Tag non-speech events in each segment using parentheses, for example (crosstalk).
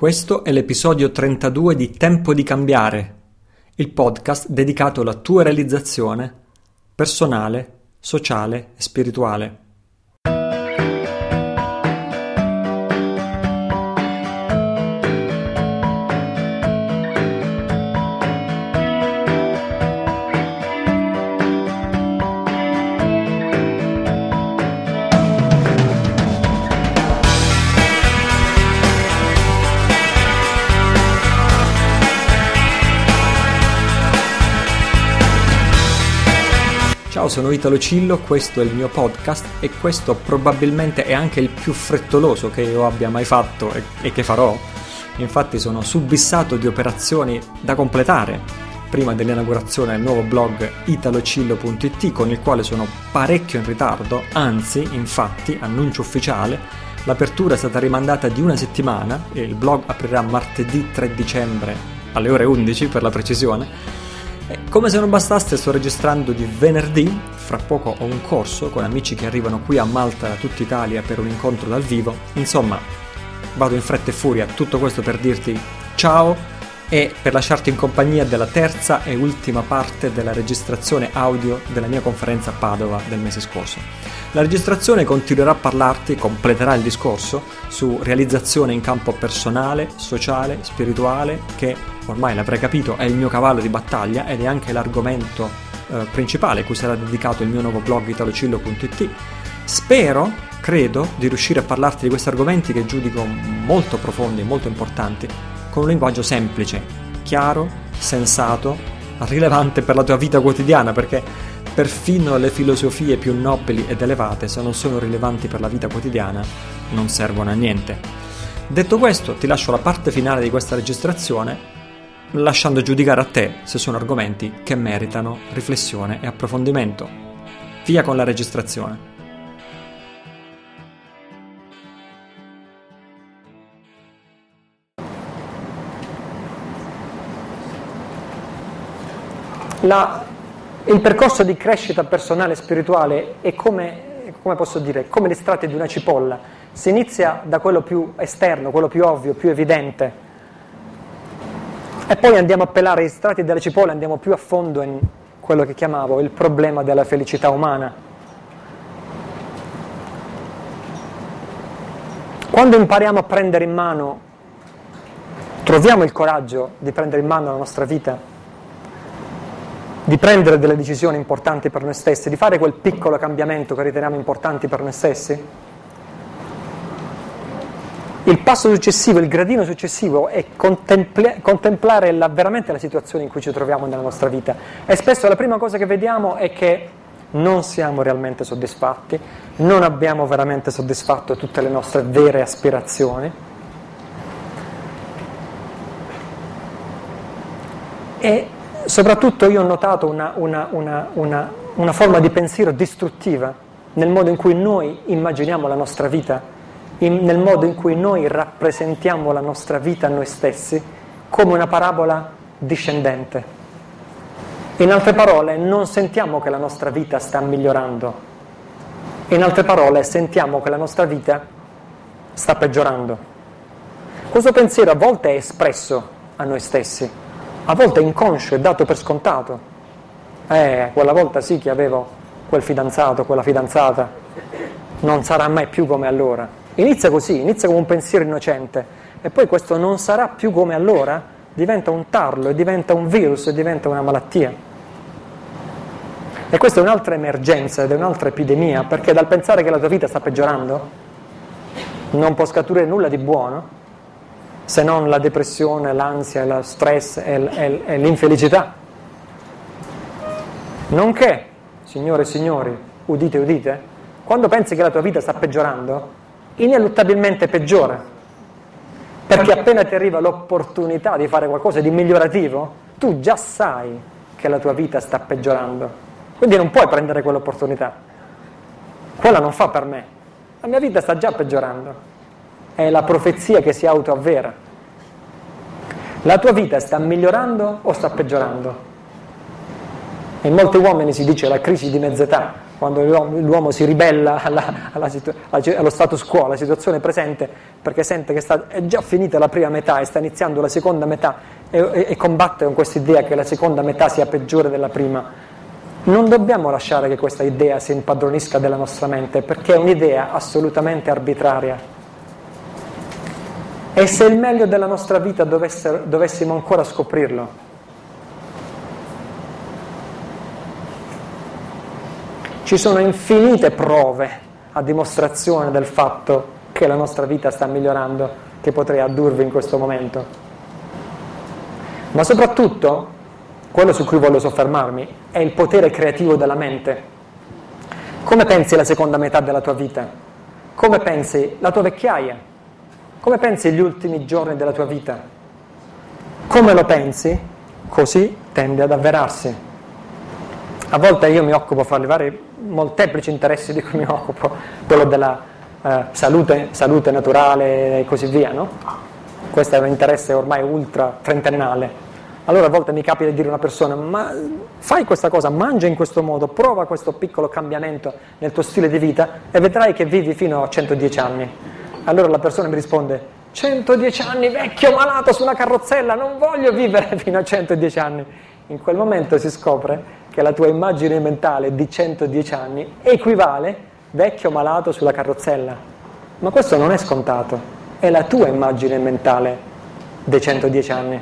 Questo è l'episodio 32 di Tempo di cambiare, il podcast dedicato alla tua realizzazione personale, sociale e spirituale. Sono Italo Cillo, questo è il mio podcast e questo probabilmente è anche il più frettoloso che io abbia mai fatto e, e che farò. Infatti sono subissato di operazioni da completare prima dell'inaugurazione del nuovo blog italocillo.it con il quale sono parecchio in ritardo, anzi, infatti, annuncio ufficiale, l'apertura è stata rimandata di una settimana e il blog aprirà martedì 3 dicembre alle ore 11 per la precisione come se non bastasse sto registrando di venerdì, fra poco ho un corso con amici che arrivano qui a Malta da tutta Italia per un incontro dal vivo, insomma vado in fretta e furia, tutto questo per dirti ciao e per lasciarti in compagnia della terza e ultima parte della registrazione audio della mia conferenza a Padova del mese scorso. La registrazione continuerà a parlarti, completerà il discorso su realizzazione in campo personale, sociale, spirituale, che ormai l'avrei capito è il mio cavallo di battaglia ed è anche l'argomento eh, principale cui sarà dedicato il mio nuovo blog italocillo.it. Spero, credo, di riuscire a parlarti di questi argomenti che giudico molto profondi e molto importanti con un linguaggio semplice, chiaro, sensato, rilevante per la tua vita quotidiana, perché perfino le filosofie più nobili ed elevate, se non sono rilevanti per la vita quotidiana, non servono a niente. Detto questo, ti lascio la parte finale di questa registrazione, lasciando giudicare a te se sono argomenti che meritano riflessione e approfondimento. Via con la registrazione. La, il percorso di crescita personale e spirituale è come, come posso dire, come le strati di una cipolla. Si inizia da quello più esterno, quello più ovvio, più evidente, e poi andiamo a pelare gli strati della cipolla, e andiamo più a fondo in quello che chiamavo il problema della felicità umana. Quando impariamo a prendere in mano, troviamo il coraggio di prendere in mano la nostra vita, di prendere delle decisioni importanti per noi stessi, di fare quel piccolo cambiamento che riteniamo importanti per noi stessi? Il passo successivo, il gradino successivo è contempla- contemplare la, veramente la situazione in cui ci troviamo nella nostra vita e spesso la prima cosa che vediamo è che non siamo realmente soddisfatti, non abbiamo veramente soddisfatto tutte le nostre vere aspirazioni e soprattutto io ho notato una, una, una, una, forma di pensiero distruttiva nel modo in cui noi immaginiamo la nostra vita, in, nel modo in cui noi rappresentiamo la nostra vita a noi stessi come una parabola discendente. In altre parole, non sentiamo che la nostra vita sta migliorando. In altre parole, sentiamo che la nostra vita sta peggiorando. Questo pensiero a volte è espresso a noi stessi, a volte inconscio, è dato per scontato. Eh, quella volta sì che avevo quel fidanzato, quella fidanzata, non sarà mai più come allora. Inizia così, inizia come un pensiero innocente e poi questo non sarà più come allora, diventa un tarlo e diventa un virus e diventa una malattia. E questa è un'altra emergenza ed è un'altra epidemia, perché dal pensare che la tua vita sta peggiorando non può scaturire nulla di buono, se non la depressione, l'ansia, lo stress e, l'infelicità. Nonché, signore e signori, udite, udite, quando pensi che la tua vita sta peggiorando, ineluttabilmente peggiora, perché appena ti arriva l'opportunità di fare qualcosa di migliorativo, tu già sai che la tua vita sta peggiorando, quindi non puoi prendere quell'opportunità. Quella non fa per me, la mia vita sta già peggiorando è la profezia che si autoavvera. La tua vita sta migliorando o sta peggiorando? In molti uomini si dice la crisi di mezz'età, quando l'uomo, l'uomo si ribella alla, alla situ- allo status quo, alla situazione presente, perché sente che sta, è già finita la prima metà e sta iniziando la seconda metà e, e, e combatte con questa idea che la seconda metà sia peggiore della prima. Non dobbiamo lasciare che questa idea si impadronisca della nostra mente, perché è un'idea assolutamente arbitraria. E se il meglio della nostra vita dovesse, dovessimo ancora scoprirlo, Ci sono infinite prove a dimostrazione del fatto che la nostra vita sta migliorando, che potrei addurvi in questo momento. Ma soprattutto, quello su cui voglio soffermarmi, è il potere creativo della mente. Come pensi la seconda metà della tua vita? Come pensi la tua vecchiaia? Come pensi gli ultimi giorni della tua vita? Come lo pensi? Così tende ad avverarsi. A volte io mi occupo, fra i vari molteplici interessi di cui mi occupo, quello della eh, salute, salute, naturale e così via, no? Questo è un interesse ormai ultra trentennale. Allora a volte mi capita di dire a una persona, ma fai questa cosa, mangia in questo modo, prova questo piccolo cambiamento nel tuo stile di vita e vedrai che vivi fino a 110 anni. Allora la persona mi risponde, 110 anni vecchio malato su una carrozzella, non voglio vivere (laughs) fino a 110 anni. In quel momento si scopre che la tua immagine mentale di 110 anni equivale vecchio malato sulla carrozzella. Ma questo non è scontato, è la tua immagine mentale dei 110 anni.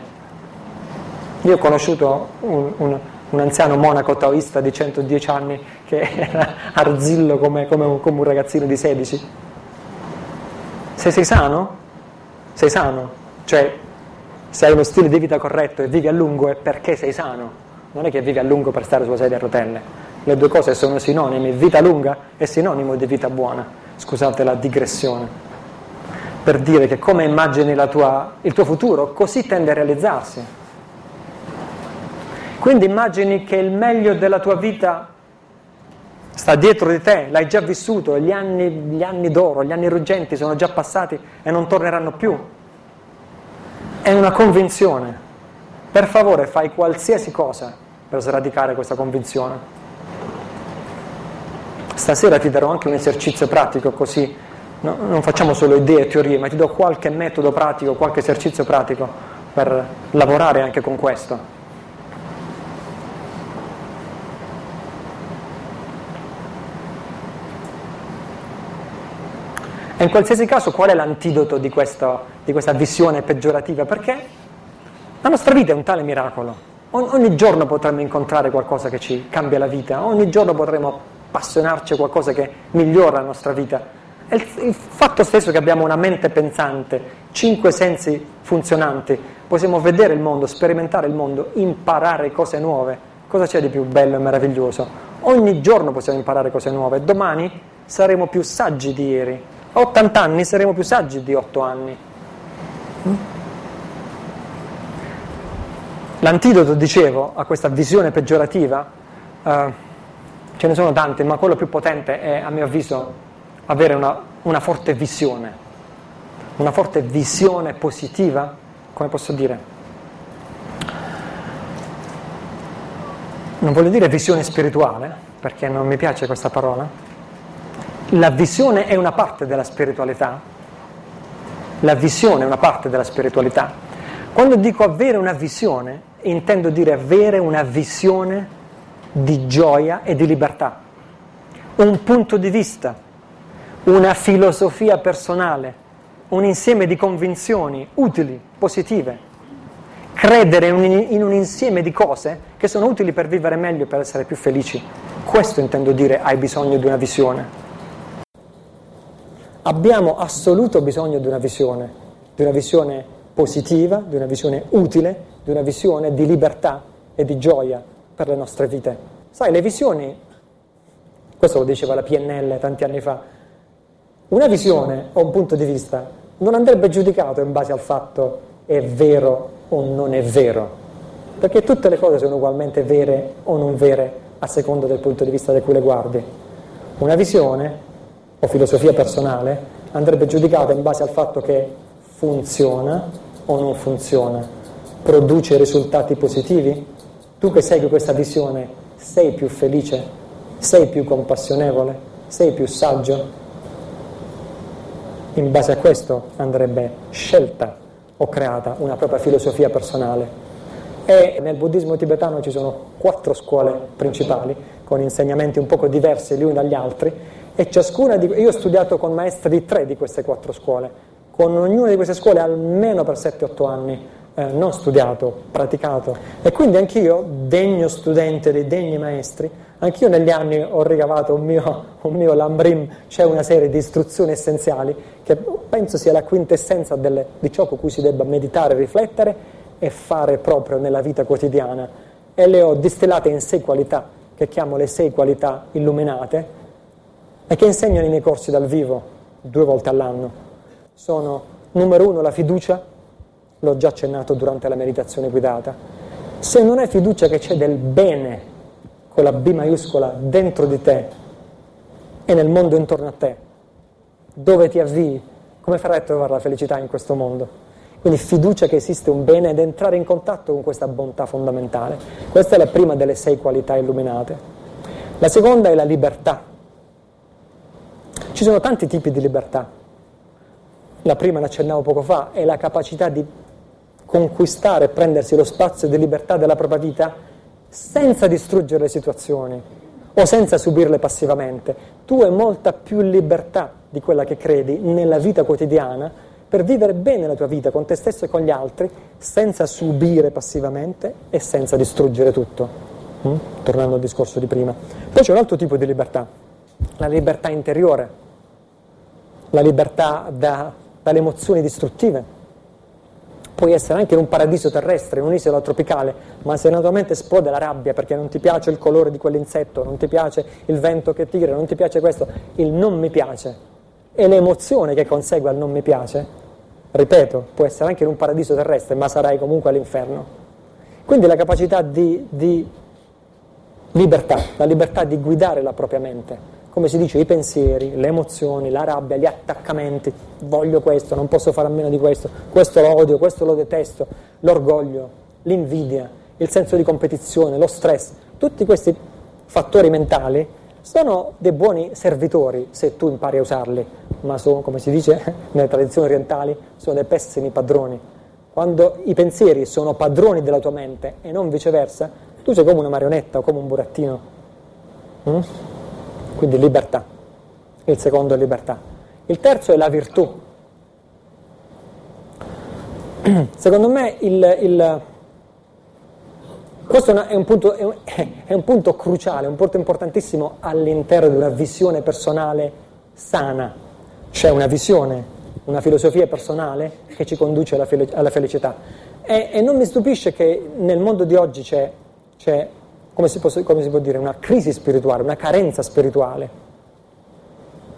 Io ho conosciuto un, un, un anziano monaco taoista di 110 anni che (laughs) era arzillo come, come, come un ragazzino di 16. Se sei sano, sei sano, cioè se hai uno stile di vita corretto e vivi a lungo è perché sei sano non è che vivi a lungo per stare sulla sedia a rotelle. Le due cose sono sinonimi, vita lunga è sinonimo di vita buona. Scusate la digressione. Per dire che come immagini tua, il tuo futuro, così tende a realizzarsi. Quindi immagini che il meglio della tua vita sta dietro di te, l'hai già vissuto, gli anni, gli anni d'oro, gli anni ruggenti sono già passati e non torneranno più. È una convinzione per favore fai qualsiasi cosa per sradicare questa convinzione. Stasera ti darò anche un esercizio pratico così no, non facciamo solo idee e teorie, ma ti do qualche metodo pratico, qualche esercizio pratico per lavorare anche con questo. E in qualsiasi caso qual è l'antidoto di, questo, di questa visione peggiorativa? Perché la nostra vita è un tale miracolo. ogni giorno potremmo incontrare qualcosa che ci cambia la vita, ogni giorno potremo appassionarci a qualcosa che migliora la nostra vita. Il, il fatto stesso che abbiamo una mente pensante, cinque sensi funzionanti, possiamo vedere il mondo, sperimentare il mondo, imparare cose nuove. Cosa c'è di più bello e meraviglioso? Ogni giorno possiamo imparare cose nuove. Domani saremo più saggi di ieri. A 80 anni saremo più saggi di 8 anni. L'antidoto, dicevo, a questa visione peggiorativa, eh, ce ne sono tante, ma quello più potente è, a mio avviso, avere una, una forte visione, una forte visione positiva, come posso dire? Non voglio dire visione spirituale, perché non mi piace questa parola. La visione è una parte della spiritualità. La visione è una parte della spiritualità. Quando dico avere una visione, intendo dire avere una visione di gioia e di libertà, un punto di vista, una filosofia personale, un insieme di convinzioni utili, positive, credere in un insieme di cose che sono utili per vivere meglio e per essere più felici. Questo intendo dire hai bisogno di una visione. Abbiamo assoluto bisogno di una visione, di una visione positiva, di una visione utile, di una visione di libertà e di gioia per le nostre vite. Sai, le visioni, questo lo diceva la PNL tanti anni fa, una visione o un punto di vista non andrebbe giudicato in base al fatto è vero o non è vero, perché tutte le cose sono ugualmente vere o non vere a seconda del punto di vista da cui le guardi. Una visione o filosofia personale andrebbe giudicata in base al fatto che funziona o non funziona? Produce risultati positivi? Tu che segui questa visione sei più felice? Sei più compassionevole? Sei più saggio? In base a questo andrebbe scelta o creata una propria filosofia personale. E nel buddismo tibetano ci sono quattro scuole principali, con insegnamenti un poco diversi gli uni dagli altri, e ciascuna di... Io ho studiato con maestri di tre di queste quattro scuole, con ognuna di queste scuole almeno per 7-8 anni, eh, non studiato, praticato. E quindi anch'io, degno studente dei degni maestri, anch'io negli anni ho ricavato un mio, (laughs) un mio lambrim, c'è una serie di istruzioni essenziali che penso sia la quintessenza delle, di ciò con cui si debba meditare, riflettere e fare proprio nella vita quotidiana. E le ho distillate in sei qualità che chiamo le sei qualità illuminate e che insegno nei miei corsi dal vivo due volte all'anno. Sono numero uno la fiducia, l'ho già accennato durante la meditazione guidata. Se non hai fiducia che c'è del bene con la B maiuscola dentro di te e nel mondo intorno a te, dove ti avvii, come farai a trovare la felicità in questo mondo? Quindi fiducia che esiste un bene ed entrare in contatto con questa bontà fondamentale. Questa è la prima delle sei qualità illuminate. La seconda è la libertà. Ci sono tanti tipi di libertà. La prima, l'accennavo poco fa, è la capacità di conquistare e prendersi lo spazio di libertà della propria vita senza distruggere le situazioni o senza subirle passivamente. Tu hai molta più libertà di quella che credi nella vita quotidiana per vivere bene la tua vita con te stesso e con gli altri senza subire passivamente e senza distruggere tutto. Mm? Tornando al discorso di prima. Poi c'è un altro tipo di libertà, la libertà interiore, la libertà da, dalle emozioni distruttive. Puoi essere anche in un paradiso terrestre, in un'isola tropicale, ma se naturalmente esplode la rabbia perché non ti piace il colore di quell'insetto, non ti piace il vento che tira, non ti piace questo, il non mi piace e l'emozione che consegue al non mi piace, ripeto, può essere anche in un paradiso terrestre, ma sarai comunque all'inferno. Quindi la capacità di, di libertà, la libertà di guidare la propria mente, come si dice, i pensieri, le emozioni, la rabbia, gli attaccamenti, voglio questo, non posso fare a meno di questo, questo lo odio, questo lo detesto, l'orgoglio, l'invidia, il senso di competizione, lo stress, tutti questi fattori mentali sono dei buoni servitori se tu impari a usarli, ma sono, come si dice (laughs) nelle tradizioni orientali, sono dei pessimi padroni. Quando i pensieri sono padroni della tua mente e non viceversa, tu sei come una marionetta o come un burattino. Mm? Quindi libertà. Il secondo è libertà. Il terzo è la virtù. (clears throat) Secondo me il, il questo è un, punto, (clears throat) è un punto cruciale, un punto importantissimo all'interno di una visione personale sana. C'è una visione, una filosofia personale che ci conduce alla, alla felicità. E, e, non mi stupisce che nel mondo di oggi c'è, c'è come, si può, come si può dire, una crisi spirituale, una carenza spirituale,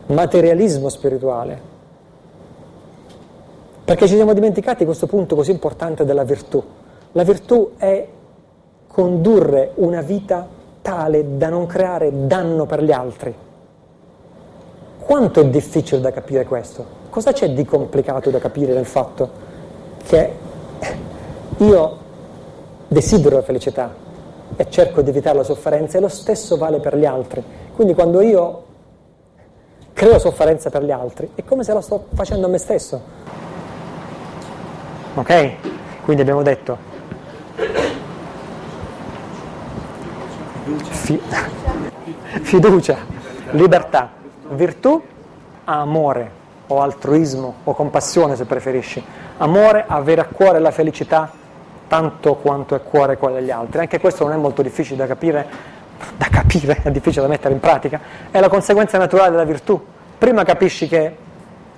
materialismo spirituale. Perché ci siamo dimenticati questo punto così importante della virtù. La virtù è condurre una vita tale da non creare danno per gli altri. Quanto è difficile da capire questo? Cosa c'è di complicato da capire nel fatto che io desidero la felicità e cerco di evitare la sofferenza e lo stesso vale per gli altri. Quindi quando io creo sofferenza per gli altri è come se lo sto facendo a me stesso. Ok? Quindi abbiamo detto Fi- (laughs) fiducia, libertà, virtù, amore o altruismo o compassione se preferisci. Amore, avere a cuore la felicità tanto quanto è cuore quella degli altri. Anche questo non è molto difficile da capire, da capire, è difficile da mettere in pratica, è la conseguenza naturale della virtù. Prima capisci che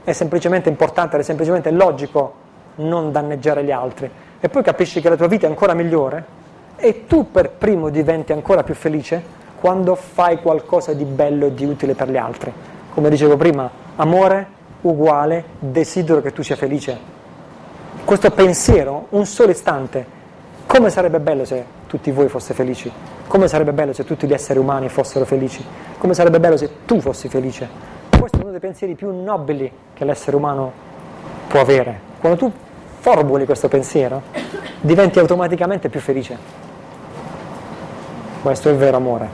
è semplicemente importante, è semplicemente logico non danneggiare gli altri e poi capisci che la tua vita è ancora migliore e tu per primo diventi ancora più felice quando fai qualcosa di bello e di utile per gli altri. Come dicevo prima, amore uguale desidero che tu sia felice. Questo pensiero, un solo istante, come sarebbe bello se tutti voi foste felici? Come sarebbe bello se tutti gli esseri umani fossero felici? Come sarebbe bello se tu fossi felice? Questo è uno dei pensieri più nobili che l'essere umano può avere. Quando tu formuli questo pensiero, diventi automaticamente più felice. Questo è il vero amore.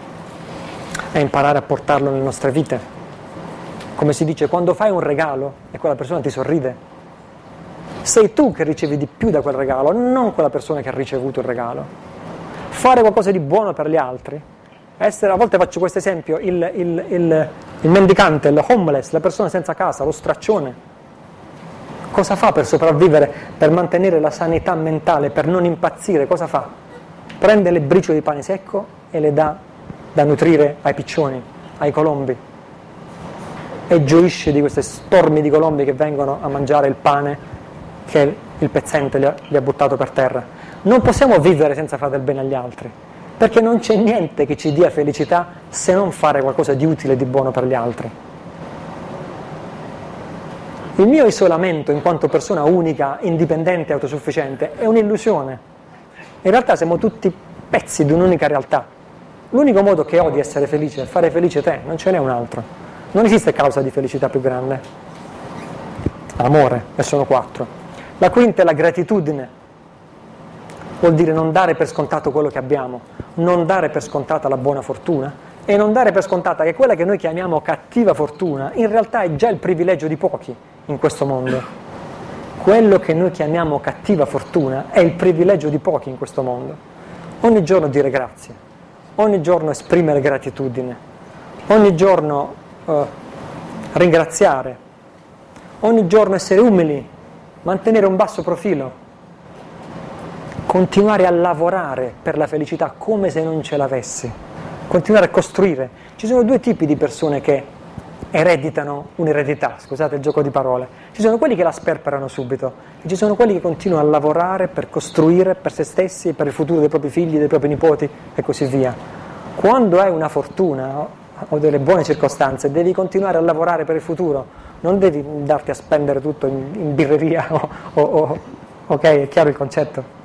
è imparare a portarlo nelle nostre vite. Come si dice, quando fai un regalo e quella persona ti sorride, sei tu che ricevi di più da quel regalo, non quella persona che ha ricevuto il regalo. Fare qualcosa di buono per gli altri, essere, a volte faccio questo esempio, il, il, il, il mendicante, il homeless, la persona senza casa, lo straccione, cosa fa per sopravvivere, per mantenere la sanità mentale, per non impazzire? Cosa fa? Prende le briciole di pane secco e le dà da nutrire ai piccioni, ai colombi e gioisce di questi stormi di colombi che vengono a mangiare il pane che il pezzente gli ha, ha buttato per terra. Non possiamo vivere senza fare del bene agli altri, perché non c'è niente che ci dia felicità se non fare qualcosa di utile e di buono per gli altri. Il mio isolamento in quanto persona unica, indipendente e autosufficiente è un'illusione. In realtà siamo tutti pezzi di un'unica realtà. L'unico modo che ho di essere felice è fare felice te, non ce n'è un altro. Non esiste causa di felicità più grande. Amore, e sono quattro. La quinta è la gratitudine. Vuol dire non dare per scontato quello che abbiamo, non dare per scontata la buona fortuna e non dare per scontata che quella che noi chiamiamo cattiva fortuna in realtà è già il privilegio di pochi in questo mondo. Quello che noi chiamiamo cattiva fortuna è il privilegio di pochi in questo mondo. Ogni giorno dire grazie, ogni giorno esprimere gratitudine, ogni giorno eh, ringraziare, ogni giorno essere umili, mantenere un basso profilo, continuare a lavorare per la felicità come se non ce l'avessi, continuare a costruire. Ci sono due tipi di persone che ereditano un'eredità, scusate il gioco di parole. Ci sono quelli che la sperperano subito e ci sono quelli che continuano a lavorare per costruire per se stessi, per il futuro dei propri figli, dei propri nipoti e così via. Quando hai una fortuna o delle buone circostanze, devi continuare a lavorare per il futuro, non devi darti a spendere tutto in, in birreria (laughs) o, o, o, ok, è chiaro il concetto?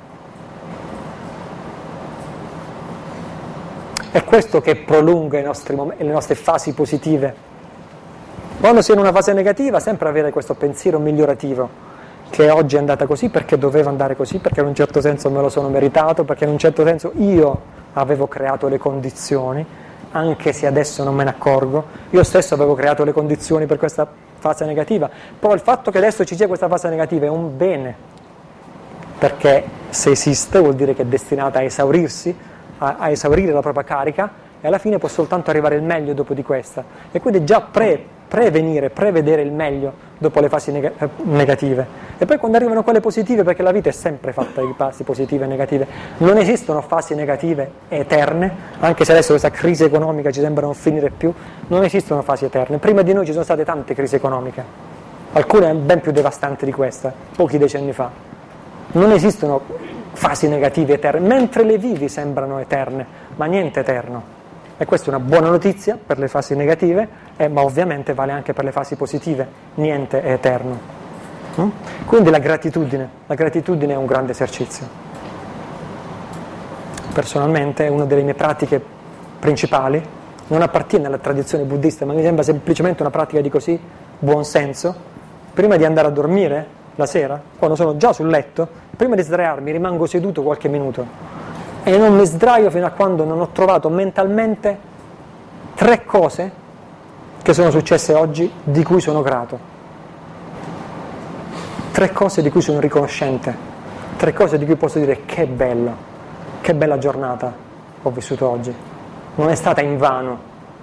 È questo che prolunga nostri, le nostre fasi positive quando sei in una fase negativa, sempre avere questo pensiero migliorativo, che oggi è andata così perché doveva andare così, perché in un certo senso me lo sono meritato, perché in un certo senso io avevo creato le condizioni, anche se adesso non me ne accorgo, io stesso avevo creato le condizioni per questa fase negativa, però il fatto che adesso ci sia questa fase negativa è un bene, perché se esiste vuol dire che è destinata a esaurirsi, a, a esaurire la propria carica e alla fine può soltanto arrivare il meglio dopo di questa. E quindi già pre prevenire, prevedere il meglio dopo le fasi neg- eh, negative. E poi quando arrivano quelle positive, perché la vita è sempre fatta di fasi positive e negative, non esistono fasi negative eterne, anche se adesso questa crisi economica ci sembra non finire più, non esistono fasi eterne. Prima di noi ci sono state tante crisi economiche, alcune ben più devastanti di questa, pochi decenni fa. Non esistono fasi negative eterne, mentre le vivi sembrano eterne, ma niente eterno. E questa è una buona notizia per le fasi negative, eh, ma ovviamente vale anche per le fasi positive, niente è eterno. Mm? Quindi la gratitudine, la gratitudine è un grande esercizio. Personalmente è una delle mie pratiche principali, non appartiene alla tradizione buddista, ma mi sembra semplicemente una pratica di così buon senso. Prima di andare a dormire la sera, quando sono già sul letto, prima di sdraiarmi rimango seduto qualche minuto e non mi sdraio fino a quando non ho trovato mentalmente tre cose che sono successe oggi di cui sono grato. Tre cose di cui sono riconoscente, tre cose di cui posso dire che bello, che bella giornata ho vissuto oggi. Non è stata in vano,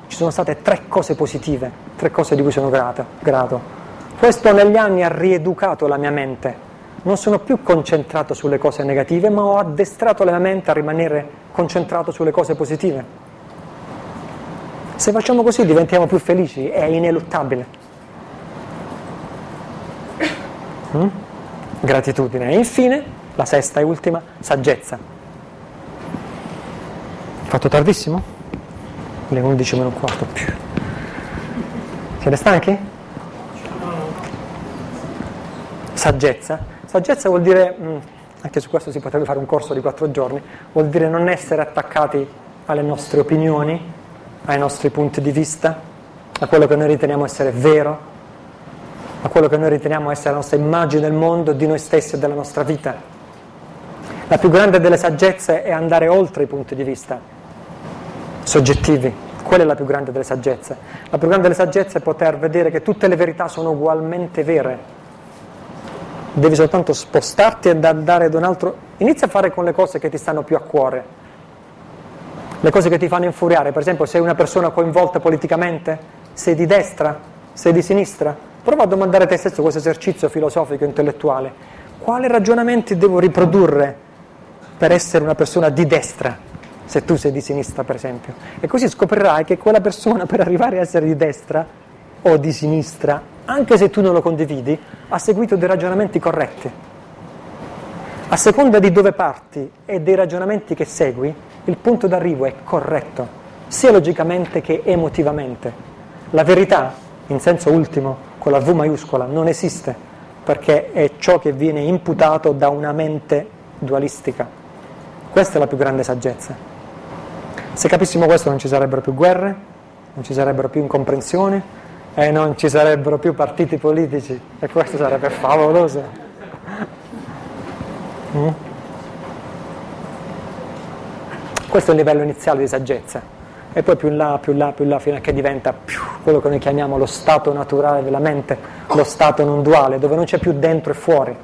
ci sono state tre cose positive, tre cose di cui sono grato. grato. Questo negli anni ha rieducato la mia mente non sono più concentrato sulle cose negative, ma ho addestrato la mente a rimanere concentrato sulle cose positive. Se facciamo così diventiamo più felici, è ineluttabile. Mm? Gratitudine. E infine, la sesta e ultima, saggezza. Fatto tardissimo? Le 11 meno un quarto più. Siete stanchi? Saggezza Saggezza vuol dire, mm, anche su questo si potrebbe fare un corso di quattro giorni, vuol dire non essere attaccati alle nostre opinioni, ai nostri punti di vista, a quello che noi riteniamo essere vero, a quello che noi riteniamo essere la nostra immagine del mondo, di noi stessi e della nostra vita. La più grande delle saggezze è andare oltre i punti di vista soggettivi, Quella è la più grande delle saggezze. La più grande delle saggezze è poter vedere che tutte le verità sono ugualmente vere. Devi soltanto spostarti e andare ad un altro. Inizia a fare con le cose che ti stanno più a cuore, le cose che ti fanno infuriare. Per esempio, sei una persona coinvolta politicamente, sei di destra, sei di sinistra. Prova a domandare a te stesso questo esercizio filosofico, intellettuale. Quali ragionamenti devo riprodurre per essere una persona di destra? se tu sei di sinistra per esempio. E così scoprirai che quella persona per arrivare a essere di destra o di sinistra, anche se tu non lo condividi, ha seguito dei ragionamenti corretti. A seconda di dove parti e dei ragionamenti che segui, il punto d'arrivo è corretto, sia logicamente che emotivamente. La verità, in senso ultimo, con la V maiuscola, non esiste, perché è ciò che viene imputato da una mente dualistica. Questa è la più grande saggezza. Se capissimo questo non ci sarebbero più guerre, non ci sarebbero più incomprensioni e non ci sarebbero più partiti politici e questo sarebbe favoloso. Mm? Questo è il livello iniziale di saggezza e poi più in là, più in là, più in là, fino a che diventa più quello che noi chiamiamo lo stato naturale della mente, lo stato non duale, dove non c'è più dentro e fuori,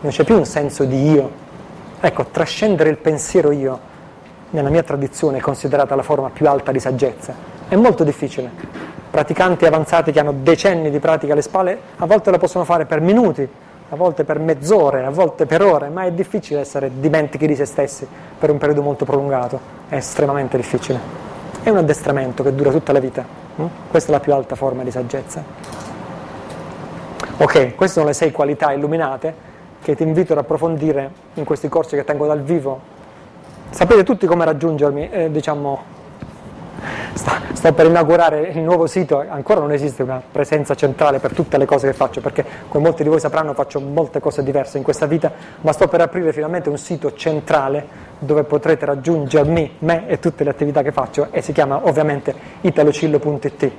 non c'è più un senso di io. Ecco, trascendere il pensiero io nella mia tradizione è considerata la forma più alta di saggezza. È molto difficile. Praticanti avanzati che hanno decenni di pratica alle spalle, a volte lo possono fare per minuti, a volte per mezz'ore, a volte per ore, ma è difficile essere dimentichi di se stessi per un periodo molto prolungato. È estremamente difficile. È un addestramento che dura tutta la vita. Hm? Questa è la più alta forma di saggezza. Ok, queste sono le sei qualità illuminate che ti invito ad approfondire in questi corsi che tengo dal vivo Sapete tutti come raggiungermi, eh, diciamo, sto, sto, per inaugurare il nuovo sito, ancora non esiste una presenza centrale per tutte le cose che faccio, perché come molti di voi sapranno faccio molte cose diverse in questa vita, ma sto per aprire finalmente un sito centrale dove potrete raggiungermi, me e tutte le attività che faccio e si chiama ovviamente italocillo.it.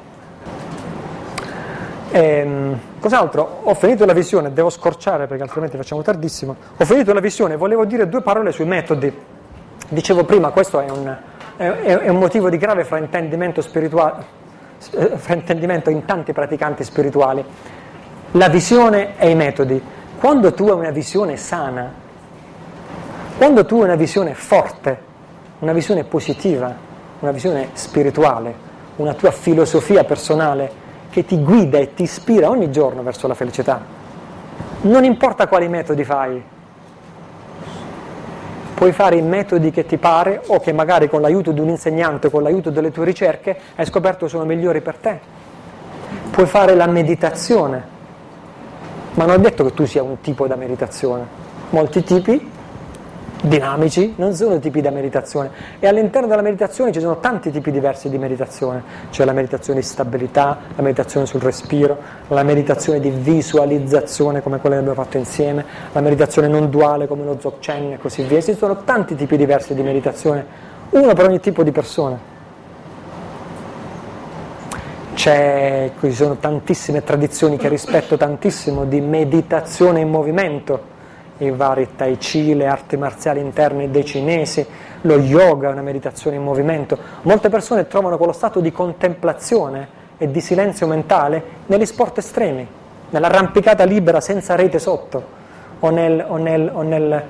Ehm, cos'altro? Ho finito la visione, devo scorciare perché altrimenti facciamo tardissimo. Ho finito la visione, volevo dire due parole sui metodi Dicevo prima, questo è un, è, è un motivo di grave fraintendimento, eh, fraintendimento in tanti praticanti spirituali. La visione e i metodi. Quando tu hai una visione sana, quando tu hai una visione forte, una visione positiva, una visione spirituale, una tua filosofia personale che ti guida e ti ispira ogni giorno verso la felicità, non importa quali metodi fai, puoi fare i metodi che ti pare o che magari con l'aiuto di un insegnante, con l'aiuto delle tue ricerche, hai scoperto sono migliori per te. Puoi fare la meditazione, ma non è detto che tu sia un tipo da meditazione. Molti tipi dinamici non sono tipi da meditazione e all'interno della meditazione ci sono tanti tipi diversi di meditazione, c'è la meditazione di stabilità, la meditazione sul respiro, la meditazione di visualizzazione come quella che abbiamo fatto insieme, la meditazione non duale come lo Dzogchen e così via. Esistono tanti tipi diversi di meditazione, uno per ogni tipo di persona. C'è, ci sono tantissime tradizioni che rispetto tantissimo di meditazione in movimento i vari tai chi, le arti marziali interne dei cinesi, lo yoga, una meditazione in movimento. Molte persone trovano quello stato di contemplazione e di silenzio mentale negli sport estremi, nell'arrampicata libera senza rete sotto o, nel, o, nel, o nel,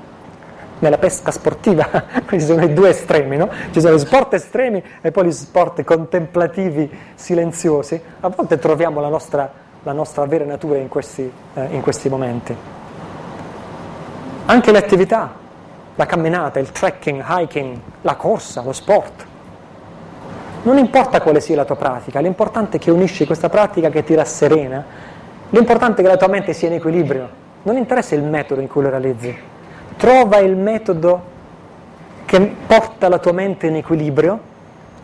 nella pesca sportiva, (laughs) questi sono i due estremi, no? ci sono gli sport estremi e poi gli sport contemplativi silenziosi, a volte troviamo la nostra, la nostra vera natura in questi, eh, in questi momenti. Anche le attività, la camminata, il trekking, hiking, la corsa, lo sport. Non importa quale sia la tua pratica, l'importante è che unisci questa pratica che ti rasserena, l'importante è che la tua mente sia in equilibrio, non interessa il metodo in cui lo realizzi, trova il metodo che porta la tua mente in equilibrio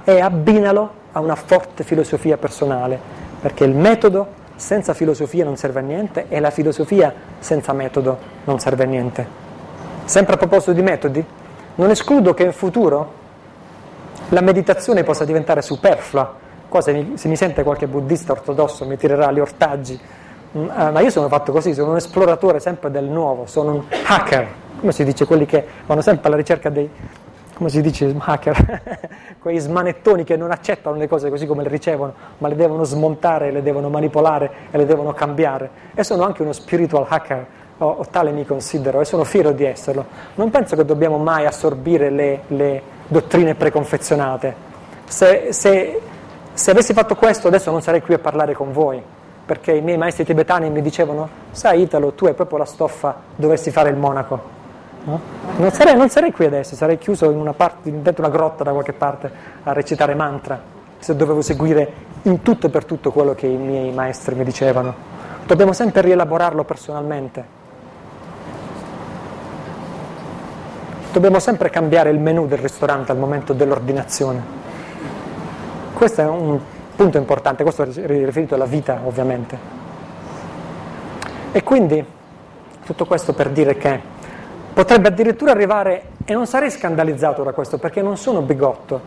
e abbinalo a una forte filosofia personale, perché il metodo senza filosofia non serve a niente e la filosofia senza metodo non serve a niente. Sempre a proposito di metodi, non escludo che in futuro la meditazione possa diventare superflua. Qua se mi, se mi sente qualche buddista ortodosso mi tirerà gli ortaggi, mm, eh, ma io sono fatto così, sono un esploratore sempre del nuovo, sono un hacker, come si dice, quelli che vanno sempre alla ricerca dei, come si dice, hacker, (laughs) quei smanettoni che non accettano le cose così come le ricevono, ma le devono smontare, le devono manipolare e le devono cambiare. E sono anche uno spiritual hacker, o, o tale mi considero, e sono fiero di esserlo. Non penso che dobbiamo mai assorbire le, le dottrine preconfezionate. Se, se, se avessi fatto questo adesso non sarei qui a parlare con voi, perché i miei maestri tibetani mi dicevano, sai Italo, tu hai proprio la stoffa, dovresti fare il monaco. No? Non, sarei, non, sarei, qui adesso, sarei chiuso in una parte, dentro una grotta da qualche parte a recitare mantra, se dovevo seguire in tutto e per tutto quello che i miei maestri mi dicevano. Dobbiamo sempre rielaborarlo personalmente. Dobbiamo sempre cambiare il menù del ristorante al momento dell'ordinazione. Questo è un punto importante, questo è riferito alla vita ovviamente. E quindi tutto questo per dire che Potrebbe addirittura arrivare, e non sarei scandalizzato da questo perché non sono bigotto,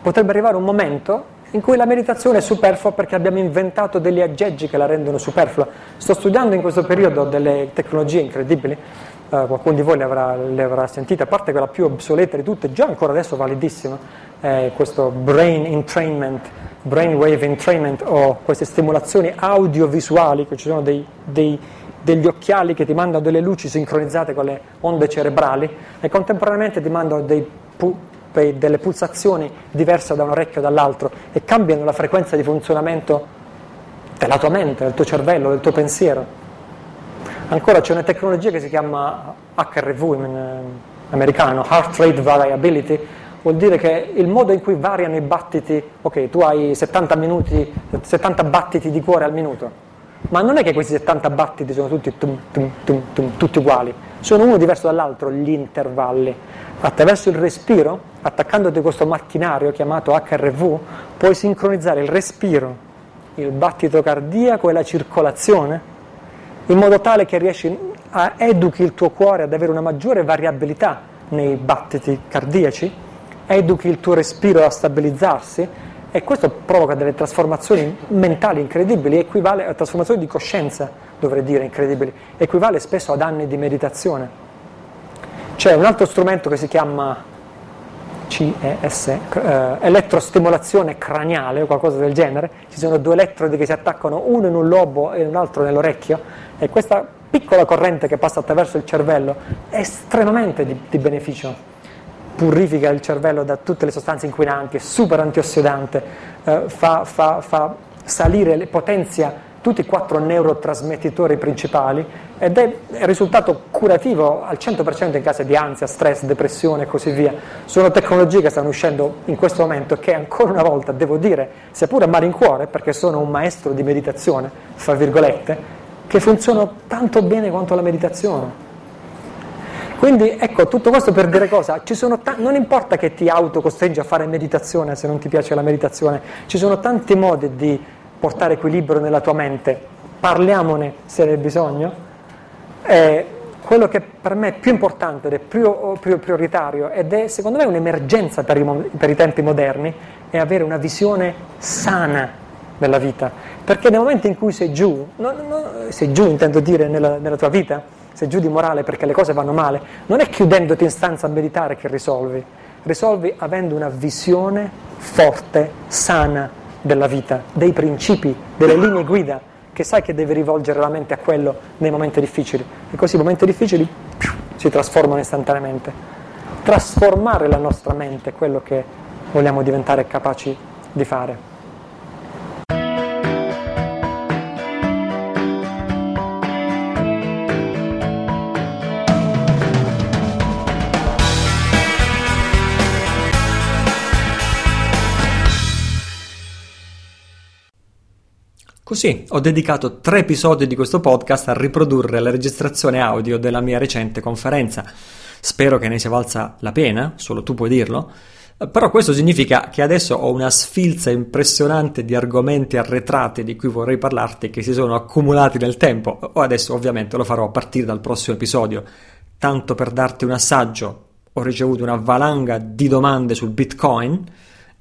potrebbe arrivare un momento in cui la meditazione è superflua perché abbiamo inventato degli aggeggi che la rendono superflua. Sto studiando in questo periodo delle tecnologie incredibili, uh, qualcuno di voi le avrà, le avrà, sentite, a parte quella più obsoleta di tutte, già ancora adesso validissima, eh, questo brain entrainment, brainwave entrainment o queste stimolazioni audiovisuali, che ci sono dei, dei degli occhiali che ti mandano delle luci sincronizzate con le onde cerebrali e contemporaneamente ti mandano pu- delle pulsazioni diverse da un orecchio e dall'altro e cambiano la frequenza di funzionamento della tua mente, del tuo cervello, del tuo pensiero. Ancora c'è una tecnologia che si chiama HRV in eh, americano, Heart Rate Variability, vuol dire che il modo in cui variano i battiti, ok, tu hai 70, minuti, 70 battiti di cuore al minuto, ma non è che questi 70 battiti sono tutti, tum, tum, tum, tutti uguali, sono uno diverso dall'altro gli intervalli. Attraverso il respiro, attaccandoti a questo macchinario chiamato HRV, puoi sincronizzare il respiro, il battito cardiaco e la circolazione in modo tale che riesci a educhi il tuo cuore ad avere una maggiore variabilità nei battiti cardiaci, educhi il tuo respiro a stabilizzarsi e questo provoca delle trasformazioni mentali incredibili, equivale a trasformazioni di coscienza, dovrei dire incredibili, equivale spesso ad anni di meditazione. C'è un altro strumento che si chiama CES, eh, elettrostimolazione craniale o qualcosa del genere, ci sono due elettrodi che si attaccano uno in un lobo e un altro nell'orecchio. E questa piccola corrente che passa attraverso il cervello è estremamente di, di beneficio purifica il cervello da tutte le sostanze inquinanti, è super antiossidante, eh, fa, fa, fa, salire, potenzia tutti i quattro neurotrasmettitori principali ed è il risultato curativo al 100% in caso di ansia, stress, depressione e così via. Sono tecnologie che stanno uscendo in questo momento che ancora una volta devo dire, sia pure a malincuore, perché sono un maestro di meditazione, fra virgolette, che funzionano tanto bene quanto la meditazione. Quindi ecco, tutto questo per dire cosa? Ta- non importa che ti autocostringi a fare meditazione se non ti piace la meditazione, ci sono tanti modi di portare equilibrio nella tua mente, parliamone se ne hai bisogno. Eh, quello che per me è più importante ed è più, più prioritario ed è secondo me un'emergenza per i, per i tempi moderni è avere una visione sana della vita, perché nel momento in cui sei giù, no, no, sei giù intendo dire nella, nella tua vita, sei giù di morale perché le cose vanno male, non è chiudendoti in stanza a meditare che risolvi, risolvi avendo una visione forte, sana della vita, dei principi, delle linee guida, che sai che devi rivolgere la mente a quello nei momenti difficili. E così i momenti difficili si trasformano istantaneamente. Trasformare la nostra mente è quello che vogliamo diventare capaci di fare. Così ho dedicato tre episodi di questo podcast a riprodurre la registrazione audio della mia recente conferenza. Spero che ne sia valsa la pena, solo tu puoi dirlo. Però questo significa che adesso ho una sfilza impressionante di argomenti arretrati di cui vorrei parlarti che si sono accumulati nel tempo. O adesso ovviamente lo farò a partire dal prossimo episodio. Tanto per darti un assaggio, ho ricevuto una valanga di domande sul Bitcoin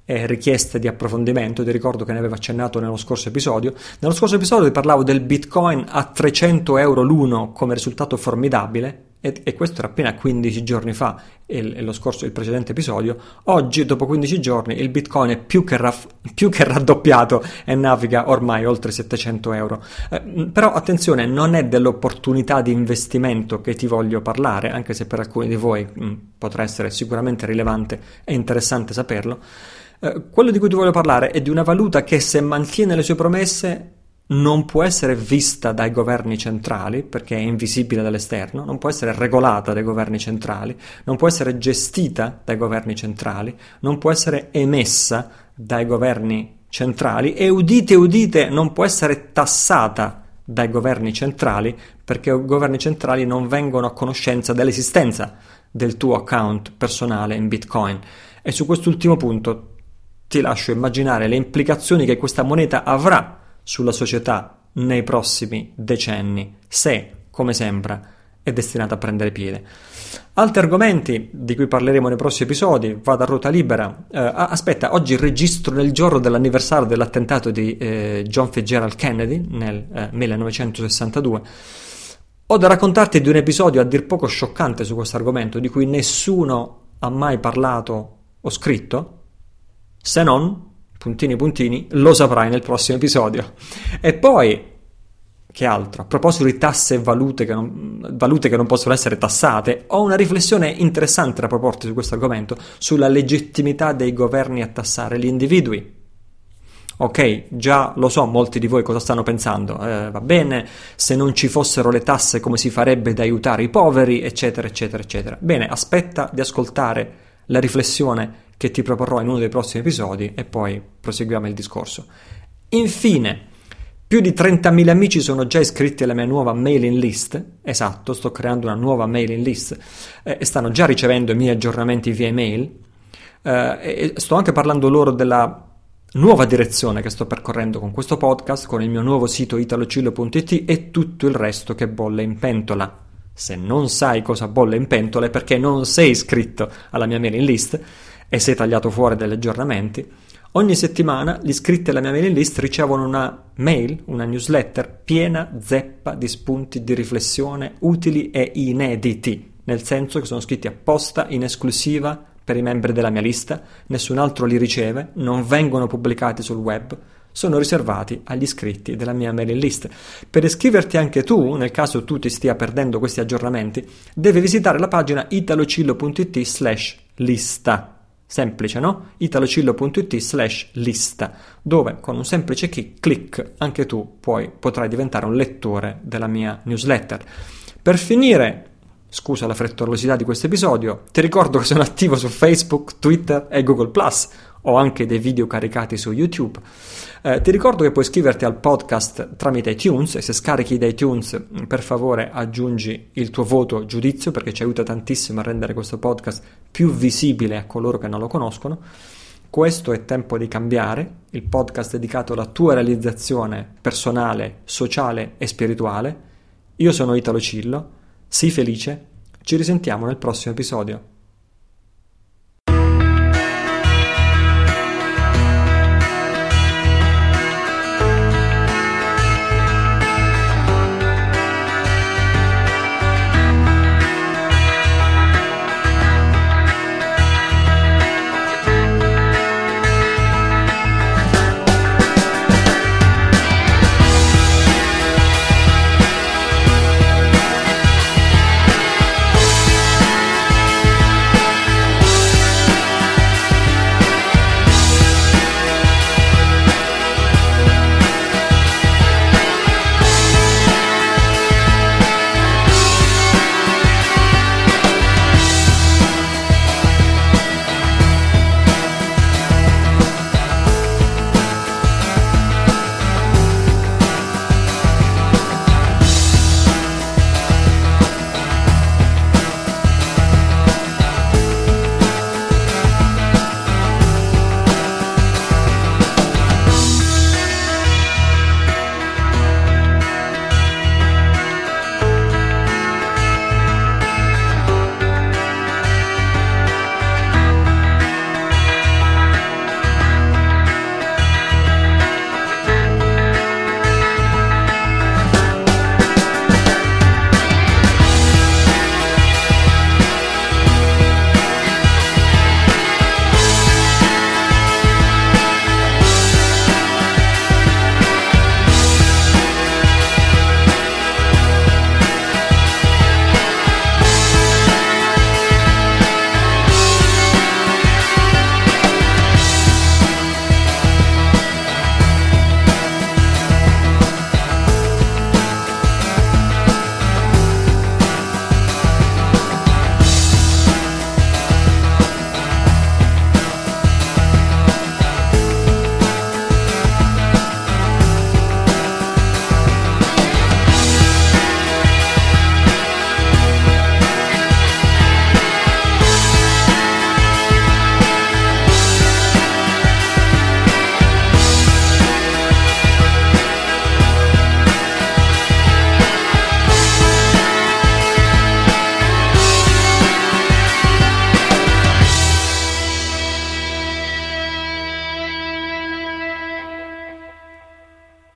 eh, richieste di approfondimento, ti ricordo che ne avevo accennato nello scorso episodio. Nello scorso episodio ti parlavo del Bitcoin a 300 euro l'uno come risultato formidabile e, questo era appena 15 giorni fa, e lo scorso, il precedente episodio, oggi dopo 15 giorni il bitcoin è più che, raff, (laughs) più che raddoppiato e naviga ormai oltre 700 euro. Eh, però attenzione, non è dell'opportunità di investimento che ti voglio parlare, anche se per alcuni di voi mh, potrà essere sicuramente rilevante e interessante saperlo. Eh, quello di cui ti voglio parlare è di una valuta che se mantiene le sue promesse non può essere vista dai governi centrali perché è invisibile dall'esterno, non può essere regolata dai governi centrali, non può essere gestita dai governi centrali, non può essere emessa dai governi centrali e udite udite non può essere tassata dai governi centrali perché i governi centrali non vengono a conoscenza dell'esistenza del tuo account personale in Bitcoin. E su quest'ultimo punto ti lascio immaginare le implicazioni che questa moneta avrà sulla società nei prossimi decenni, se, come sembra, è destinata a prendere piede. Altri argomenti di cui parleremo nei prossimi episodi, vado a ruota libera. Eh, aspetta, oggi registro nel giorno dell'anniversario dell'attentato di eh, John Fitzgerald Kennedy nel eh, 1962. Ho da raccontarti di un episodio a dir poco scioccante su questo argomento, di cui nessuno ha mai parlato o scritto, se non puntini puntini, lo saprai nel prossimo episodio. E poi, che altro? A proposito di tasse e valute che, non, valute che non possono essere tassate, ho una riflessione interessante da proporti su questo argomento, sulla legittimità dei governi a tassare gli individui. Ok, già lo so molti di voi cosa stanno pensando, eh, va bene, se non ci fossero le tasse come si farebbe ad aiutare i poveri, eccetera, eccetera, eccetera. Bene, aspetta di ascoltare la riflessione che ti proporrò in uno dei prossimi episodi e poi proseguiamo il discorso. Infine, più di 30.000 amici sono già iscritti alla mia nuova mailing list, esatto, sto creando una nuova mailing list eh, e stanno già ricevendo i miei aggiornamenti via email eh, sto anche parlando loro della nuova direzione che sto percorrendo con questo podcast, con il mio nuovo sito italocillo.it e tutto il resto che bolle in pentola. Se non sai cosa bolle in pentola è perché non sei iscritto alla mia mailing list e sei tagliato fuori dagli aggiornamenti, ogni settimana gli iscritti alla mia mailing list ricevono una mail, una newsletter piena zeppa di spunti di riflessione utili e inediti, nel senso che sono scritti apposta in esclusiva per i membri della mia lista, nessun altro li riceve, non vengono pubblicati sul web, sono riservati agli iscritti della mia mailing list. Per iscriverti anche tu, nel caso tu ti stia perdendo questi aggiornamenti, devi visitare la pagina italocillo.it slash lista semplice, no? italocillo.it slash lista, dove con un semplice click anche tu puoi, potrai diventare un lettore della mia newsletter. Per finire, scusa la frettolosità di questo episodio, ti ricordo che sono attivo su Facebook, Twitter e Google ⁇ ho anche dei video caricati su YouTube. Eh, ti ricordo che puoi iscriverti al podcast tramite iTunes e se scarichi da iTunes per favore aggiungi il tuo voto giudizio perché ci aiuta tantissimo a rendere questo podcast più visibile a coloro che non lo conoscono. Questo è Tempo di cambiare, il podcast dedicato alla tua realizzazione personale, sociale e spirituale. Io sono Italo Cillo, sii felice, ci risentiamo nel prossimo episodio.